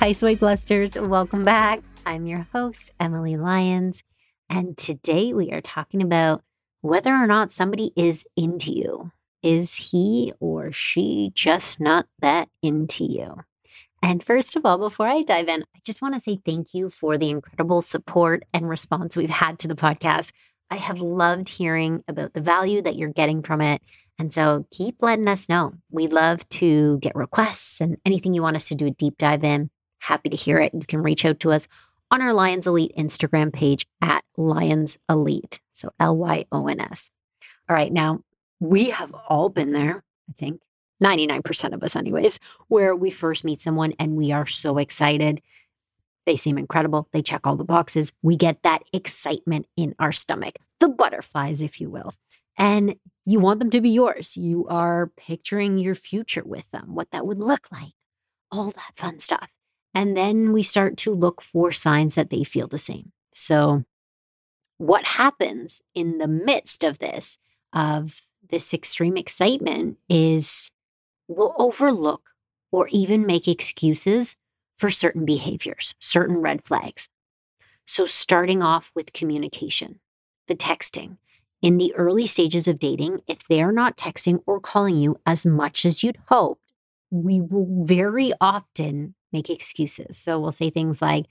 Hi, Soy Blusters. Welcome back. I'm your host, Emily Lyons. And today we are talking about whether or not somebody is into you. Is he or she just not that into you? And first of all, before I dive in, I just want to say thank you for the incredible support and response we've had to the podcast. I have loved hearing about the value that you're getting from it. And so keep letting us know. We love to get requests and anything you want us to do a deep dive in. Happy to hear it. You can reach out to us on our Lyons Elite Instagram page at Lyons Elite. So L Y O N S. All right. Now, we have all been there, I think, 99% of us, anyways, where we first meet someone and we are so excited. They seem incredible. They check all the boxes. We get that excitement in our stomach, the butterflies, if you will. And you want them to be yours. You are picturing your future with them, what that would look like, all that fun stuff. And then we start to look for signs that they feel the same. So, what happens in the midst of this, of this extreme excitement, is we'll overlook or even make excuses for certain behaviors, certain red flags. So, starting off with communication, the texting. In the early stages of dating, if they're not texting or calling you as much as you'd hoped, we will very often make excuses. So, we'll say things like,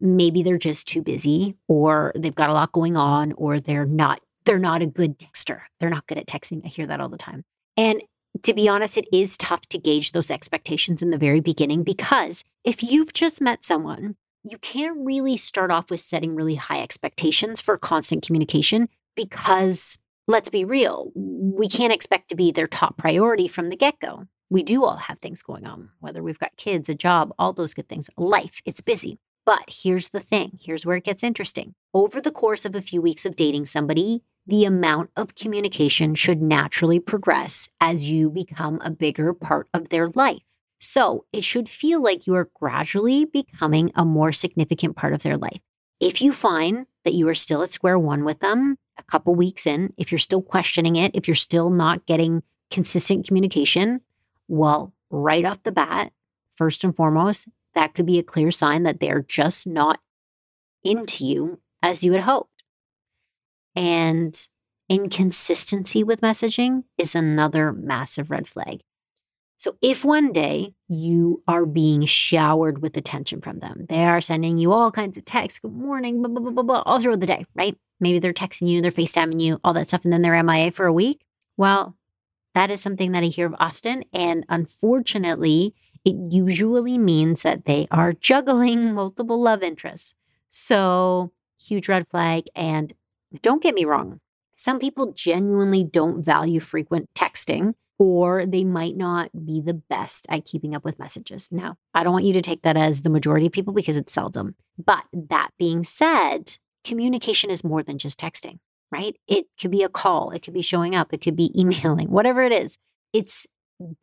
maybe they're just too busy or they've got a lot going on or they're not they're not a good texter. They're not good at texting. I hear that all the time. And to be honest, it is tough to gauge those expectations in the very beginning because if you've just met someone, you can't really start off with setting really high expectations for constant communication because let's be real, we can't expect to be their top priority from the get go. We do all have things going on, whether we've got kids, a job, all those good things, life, it's busy. But here's the thing here's where it gets interesting. Over the course of a few weeks of dating somebody, the amount of communication should naturally progress as you become a bigger part of their life. So it should feel like you are gradually becoming a more significant part of their life. If you find that you are still at square one with them a couple weeks in, if you're still questioning it, if you're still not getting consistent communication, well, right off the bat, first and foremost, that could be a clear sign that they're just not into you as you had hoped. And inconsistency with messaging is another massive red flag. So, if one day you are being showered with attention from them, they are sending you all kinds of texts, good morning, blah, blah, blah, blah, blah, all throughout the day, right? Maybe they're texting you, they're FaceTiming you, all that stuff, and then they're MIA for a week. Well, that is something that I hear of often. And unfortunately, it usually means that they are juggling multiple love interests. So, huge red flag. And don't get me wrong, some people genuinely don't value frequent texting or they might not be the best at keeping up with messages. Now, I don't want you to take that as the majority of people because it's seldom. But that being said, communication is more than just texting, right? It could be a call, it could be showing up, it could be emailing, whatever it is. It's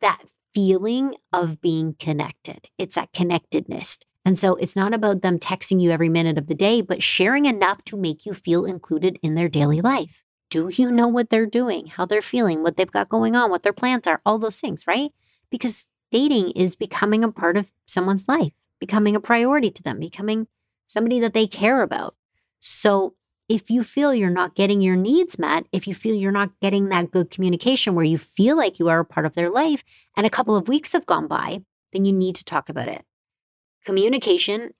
that feeling of being connected, it's that connectedness. And so it's not about them texting you every minute of the day, but sharing enough to make you feel included in their daily life. Do you know what they're doing, how they're feeling, what they've got going on, what their plans are, all those things, right? Because dating is becoming a part of someone's life, becoming a priority to them, becoming somebody that they care about. So if you feel you're not getting your needs met, if you feel you're not getting that good communication where you feel like you are a part of their life and a couple of weeks have gone by, then you need to talk about it. Communication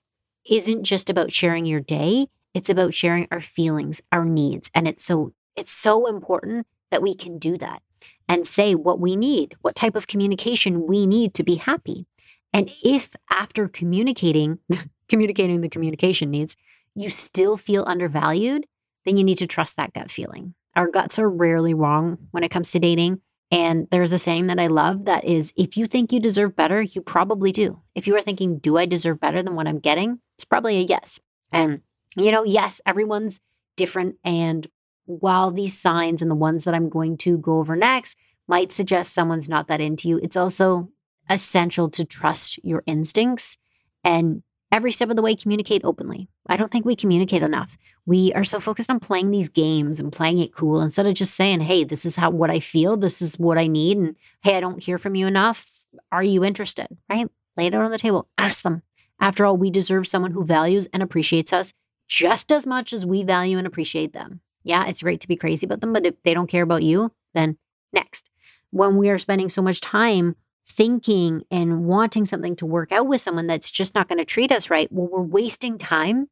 isn't just about sharing your day, it's about sharing our feelings, our needs. And it's so it's so important that we can do that and say what we need, what type of communication we need to be happy. And if after communicating, communicating the communication needs, you still feel undervalued, then you need to trust that gut feeling. Our guts are rarely wrong when it comes to dating. And there's a saying that I love that is if you think you deserve better, you probably do. If you are thinking, do I deserve better than what I'm getting? It's probably a yes. And, you know, yes, everyone's different. And while these signs and the ones that I'm going to go over next might suggest someone's not that into you, it's also essential to trust your instincts and every step of the way communicate openly. I don't think we communicate enough. We are so focused on playing these games and playing it cool instead of just saying, "Hey, this is how what I feel, this is what I need." And, "Hey, I don't hear from you enough. Are you interested?" Right? Lay it out on the table. Ask them. After all, we deserve someone who values and appreciates us just as much as we value and appreciate them. Yeah, it's great to be crazy about them, but if they don't care about you, then next. When we are spending so much time thinking and wanting something to work out with someone that's just not going to treat us right, well, we're wasting time.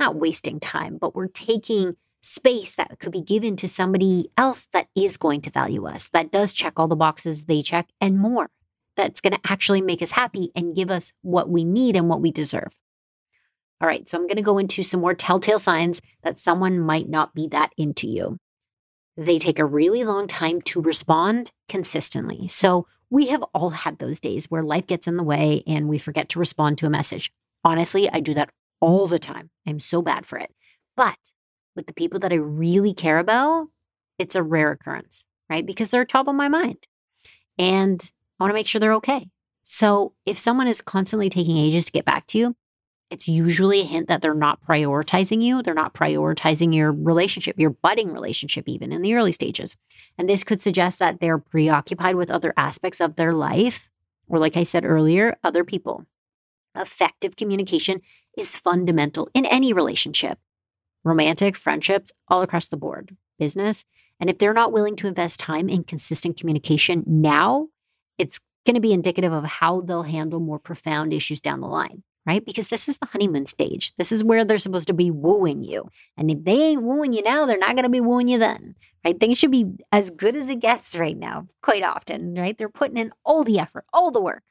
Not wasting time, but we're taking space that could be given to somebody else that is going to value us, that does check all the boxes they check and more, that's going to actually make us happy and give us what we need and what we deserve. All right, so I'm going to go into some more telltale signs that someone might not be that into you. They take a really long time to respond consistently. So, we have all had those days where life gets in the way and we forget to respond to a message. Honestly, I do that all the time. I'm so bad for it. But with the people that I really care about, it's a rare occurrence, right? Because they're top of my mind. And I want to make sure they're okay. So if someone is constantly taking ages to get back to you, it's usually a hint that they're not prioritizing you. They're not prioritizing your relationship, your budding relationship, even in the early stages. And this could suggest that they're preoccupied with other aspects of their life, or like I said earlier, other people. Effective communication is fundamental in any relationship, romantic, friendships, all across the board, business. And if they're not willing to invest time in consistent communication now, it's going to be indicative of how they'll handle more profound issues down the line right? Because this is the honeymoon stage. This is where they're supposed to be wooing you. And if they ain't wooing you now, they're not going to be wooing you then, right? Things should be as good as it gets right now, quite often, right? They're putting in all the effort, all the work,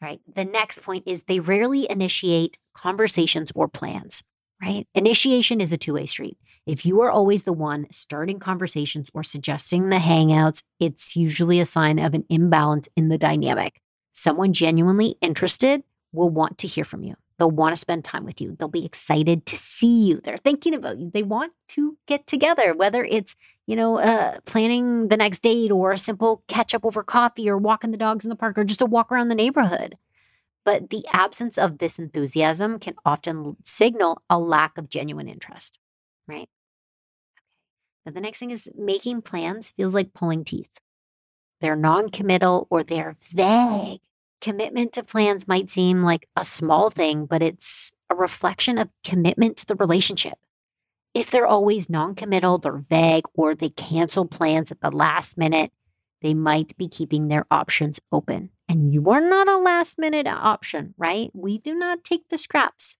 right? The next point is they rarely initiate conversations or plans, right? Initiation is a two way street. If you are always the one starting conversations or suggesting the hangouts, it's usually a sign of an imbalance in the dynamic. Someone genuinely interested will want to hear from you. They'll want to spend time with you. They'll be excited to see you. They're thinking about you. They want to get together, whether it's, you know, uh, planning the next date or a simple catch up over coffee or walking the dogs in the park or just a walk around the neighborhood. But the absence of this enthusiasm can often signal a lack of genuine interest, right? Now, the next thing is making plans feels like pulling teeth. They're non committal or they're vague commitment to plans might seem like a small thing, but it's a reflection of commitment to the relationship. If they're always non committal, they're vague, or they cancel plans at the last minute, they might be keeping their options open. And you are not a last minute option, right? We do not take the scraps.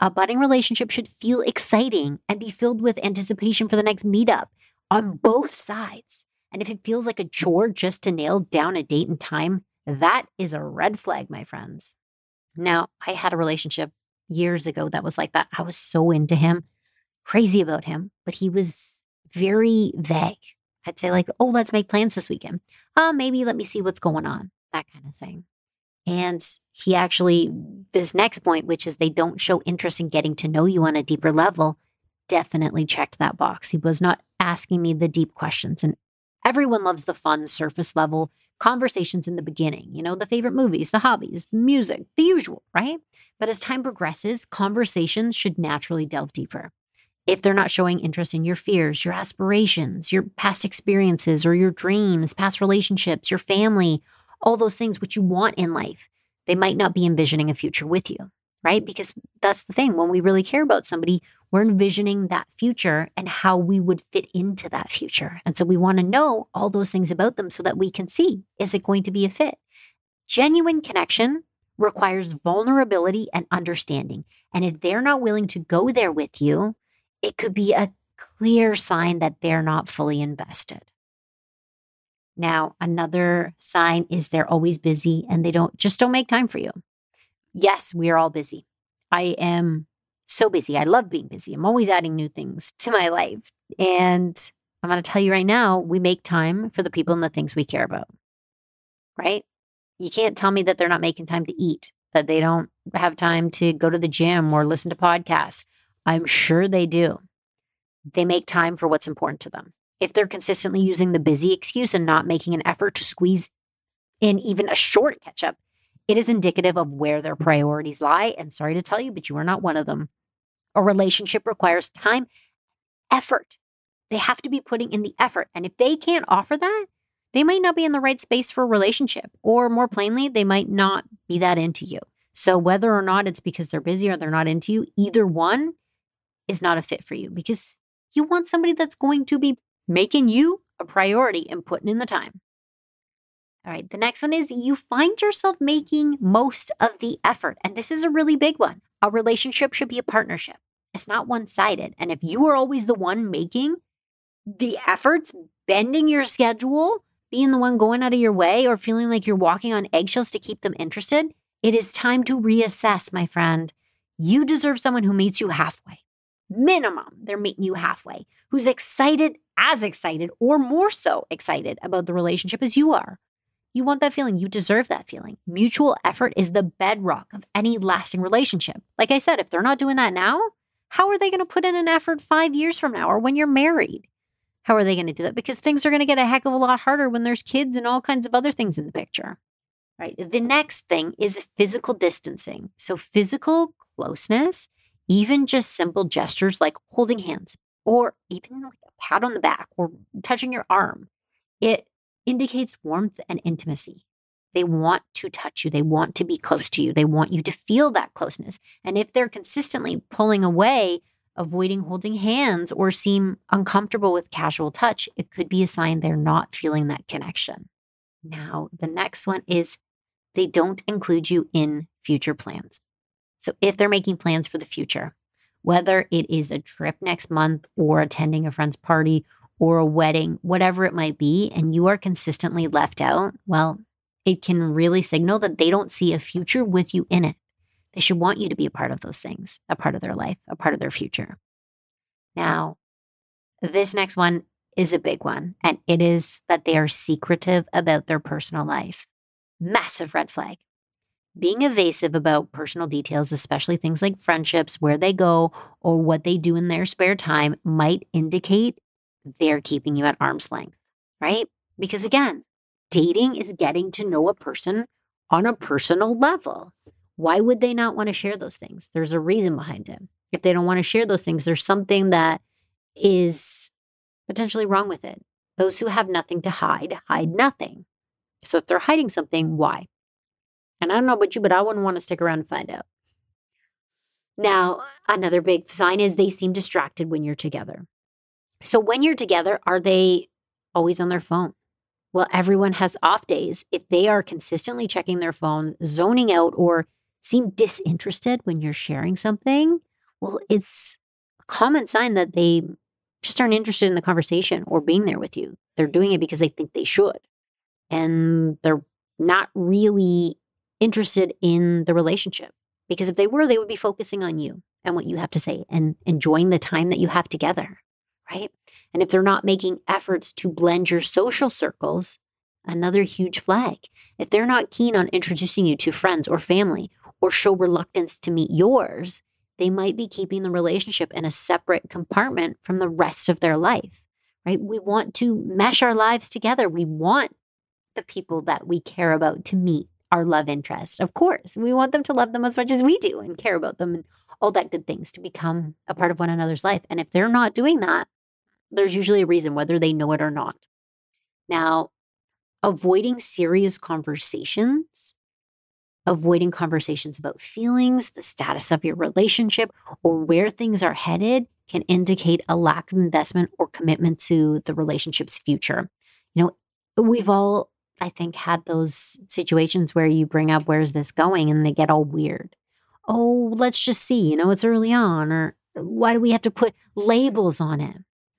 A budding relationship should feel exciting and be filled with anticipation for the next meetup on both sides. And if it feels like a chore just to nail down a date and time, that is a red flag, my friends. Now, I had a relationship years ago that was like that. I was so into him, crazy about him, but he was very vague. I'd say, like, oh, let's make plans this weekend. Uh, maybe let me see what's going on, that kind of thing. And he actually, this next point, which is they don't show interest in getting to know you on a deeper level, definitely checked that box. He was not asking me the deep questions. And everyone loves the fun surface level conversations in the beginning, you know, the favorite movies, the hobbies, the music, the usual, right? But as time progresses, conversations should naturally delve deeper. If they're not showing interest in your fears, your aspirations, your past experiences, or your dreams, past relationships, your family, all those things which you want in life, they might not be envisioning a future with you right? Because that's the thing. When we really care about somebody, we're envisioning that future and how we would fit into that future. And so we want to know all those things about them so that we can see is it going to be a fit? Genuine connection requires vulnerability and understanding. And if they're not willing to go there with you, it could be a clear sign that they're not fully invested. Now, another sign is they're always busy and they don't just don't make time for you yes, we are all busy. I am so busy. I love being busy. I'm always adding new things to my life. And I'm going to tell you right now, we make time for the people and the things we care about. Right? You can't tell me that they're not making time to eat, that they don't have time to go to the gym or listen to podcasts. I'm sure they do. They make time for what's important to them. If they're consistently using the busy excuse and not making an effort to squeeze in even a short catch up, it is indicative of where their priorities lie. And sorry to tell you, but you are not one of them. A relationship requires time, effort. They have to be putting in the effort. And if they can't offer that, they might not be in the right space for a relationship. Or more plainly, they might not be that into you. So whether or not it's because they're busy or they're not into you, either one is not a fit for you because you want somebody that's going to be making you a priority and putting in the time. All right, the next one is you find yourself making most of the effort. And this is a really big one. A relationship should be a partnership, it's not one sided. And if you are always the one making the efforts, bending your schedule, being the one going out of your way, or feeling like you're walking on eggshells to keep them interested, it is time to reassess, my friend. You deserve someone who meets you halfway. Minimum, they're meeting you halfway, who's excited, as excited, or more so excited about the relationship as you are. You want that feeling. You deserve that feeling. Mutual effort is the bedrock of any lasting relationship. Like I said, if they're not doing that now, how are they going to put in an effort five years from now or when you're married? How are they going to do that? Because things are going to get a heck of a lot harder when there's kids and all kinds of other things in the picture. Right. The next thing is physical distancing. So, physical closeness, even just simple gestures like holding hands or even like a pat on the back or touching your arm, it indicates warmth and intimacy. They want to touch you. They want to be close to you. They want you to feel that closeness. And if they're consistently pulling away, avoiding holding hands, or seem uncomfortable with casual touch, it could be a sign they're not feeling that connection. Now, the next one is they don't include you in future plans. So if they're making plans for the future, whether it is a trip next month or attending a friend's party or a wedding, whatever it might be, and you are consistently left out, well, it can really signal that they don't see a future with you in it. They should want you to be a part of those things, a part of their life, a part of their future. Now, this next one is a big one, and it is that they are secretive about their personal life. Massive red flag. Being evasive about personal details, especially things like friendships, where they go, or what they do in their spare time, might indicate they're keeping you at arm's length, right? Because again, dating is getting to know a person on a personal level. Why would they not want to share those things? There's a reason behind it. If they don't want to share those things, there's something that is potentially wrong with it. Those who have nothing to hide, hide nothing. So if they're hiding something, why? And I don't know about you, but I wouldn't want to stick around and find out. Now, another big sign is they seem distracted when you're together. So when you're together, are they always on their phone? Well, everyone has off days. If they are consistently checking their phone, zoning out, or seem disinterested when you're sharing something, well, it's a common sign that they just aren't interested in the conversation or being there with you. They're doing it because they think they should. And they're not really interested in the relationship. Because if they were, they would be focusing on you and what you have to say and enjoying the time that you have together right? And if they're not making efforts to blend your social circles, another huge flag. If they're not keen on introducing you to friends or family or show reluctance to meet yours, they might be keeping the relationship in a separate compartment from the rest of their life, right? We want to mesh our lives together. We want the people that we care about to meet our love interest. Of course, we want them to love them as much as we do and care about them and all that good things to become a part of one another's life. And if they're not doing that, there's usually a reason, whether they know it or not. Now, avoiding serious conversations, avoiding conversations about feelings, the status of your relationship, or where things are headed can indicate a lack of investment or commitment to the relationship's future. You know, we've all, I think, had those situations where you bring up, where's this going? And they get all weird. Oh, let's just see, you know, it's early on, or why do we have to put labels on it?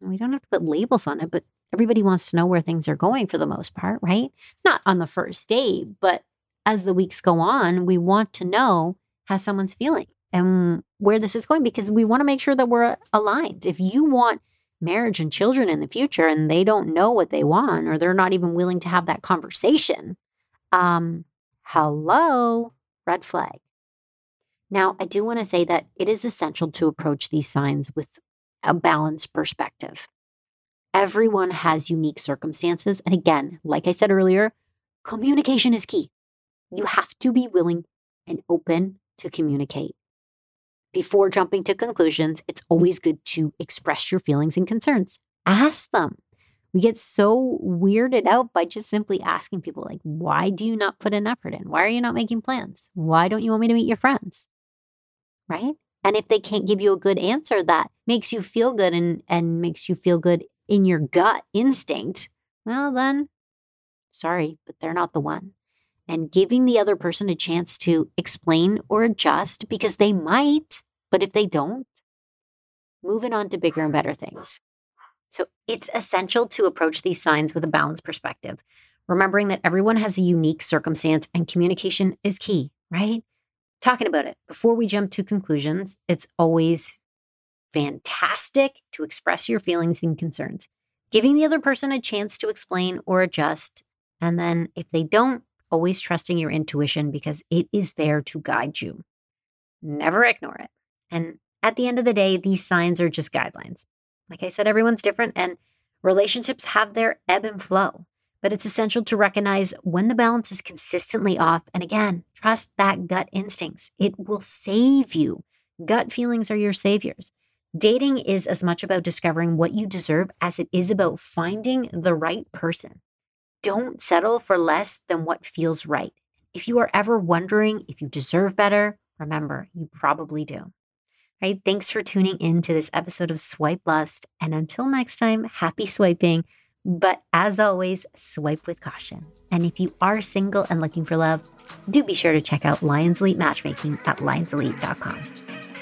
We don't have to put labels on it, but everybody wants to know where things are going for the most part, right? Not on the first day, but as the weeks go on, we want to know how someone's feeling and where this is going because we want to make sure that we're aligned. If you want marriage and children in the future and they don't know what they want or they're not even willing to have that conversation, um, hello, red flag. Now, I do want to say that it is essential to approach these signs with a balanced perspective. Everyone has unique circumstances. And again, like I said earlier, communication is key. You have to be willing and open to communicate. Before jumping to conclusions, it's always good to express your feelings and concerns. Ask them We get so weirded out by just simply asking people, like, why do you not put an effort in? Why are you not making plans? Why don't you want me to meet your friends? Right? And if they can't give you a good answer that makes you feel good and, and makes you feel good in your gut instinct, well, then sorry, but they're not the one. And giving the other person a chance to explain or adjust because they might, but if they don't, moving on to bigger and better things. So it's essential to approach these signs with a balanced perspective, remembering that everyone has a unique circumstance and communication is key, right? Talking about it before we jump to conclusions, it's always fantastic to express your feelings and concerns, giving the other person a chance to explain or adjust. And then if they don't, always trusting your intuition because it is there to guide you. Never ignore it. And at the end of the day, these signs are just guidelines. Like I said, everyone's different and relationships have their ebb and flow. But it's essential to recognize when the balance is consistently off. And again, trust that gut instincts. It will save you. Gut feelings are your saviors. Dating is as much about discovering what you deserve as it is about finding the right person. Don't settle for less than what feels right. If you are ever wondering if you deserve better, remember, you probably do right? Thanks for tuning in to this episode of Swipe Lust. And until next time, happy swiping. But as always, swipe with caution. And if you are single and looking for love, do be sure to check out Lyons Elite Matchmaking at lyonselite.com.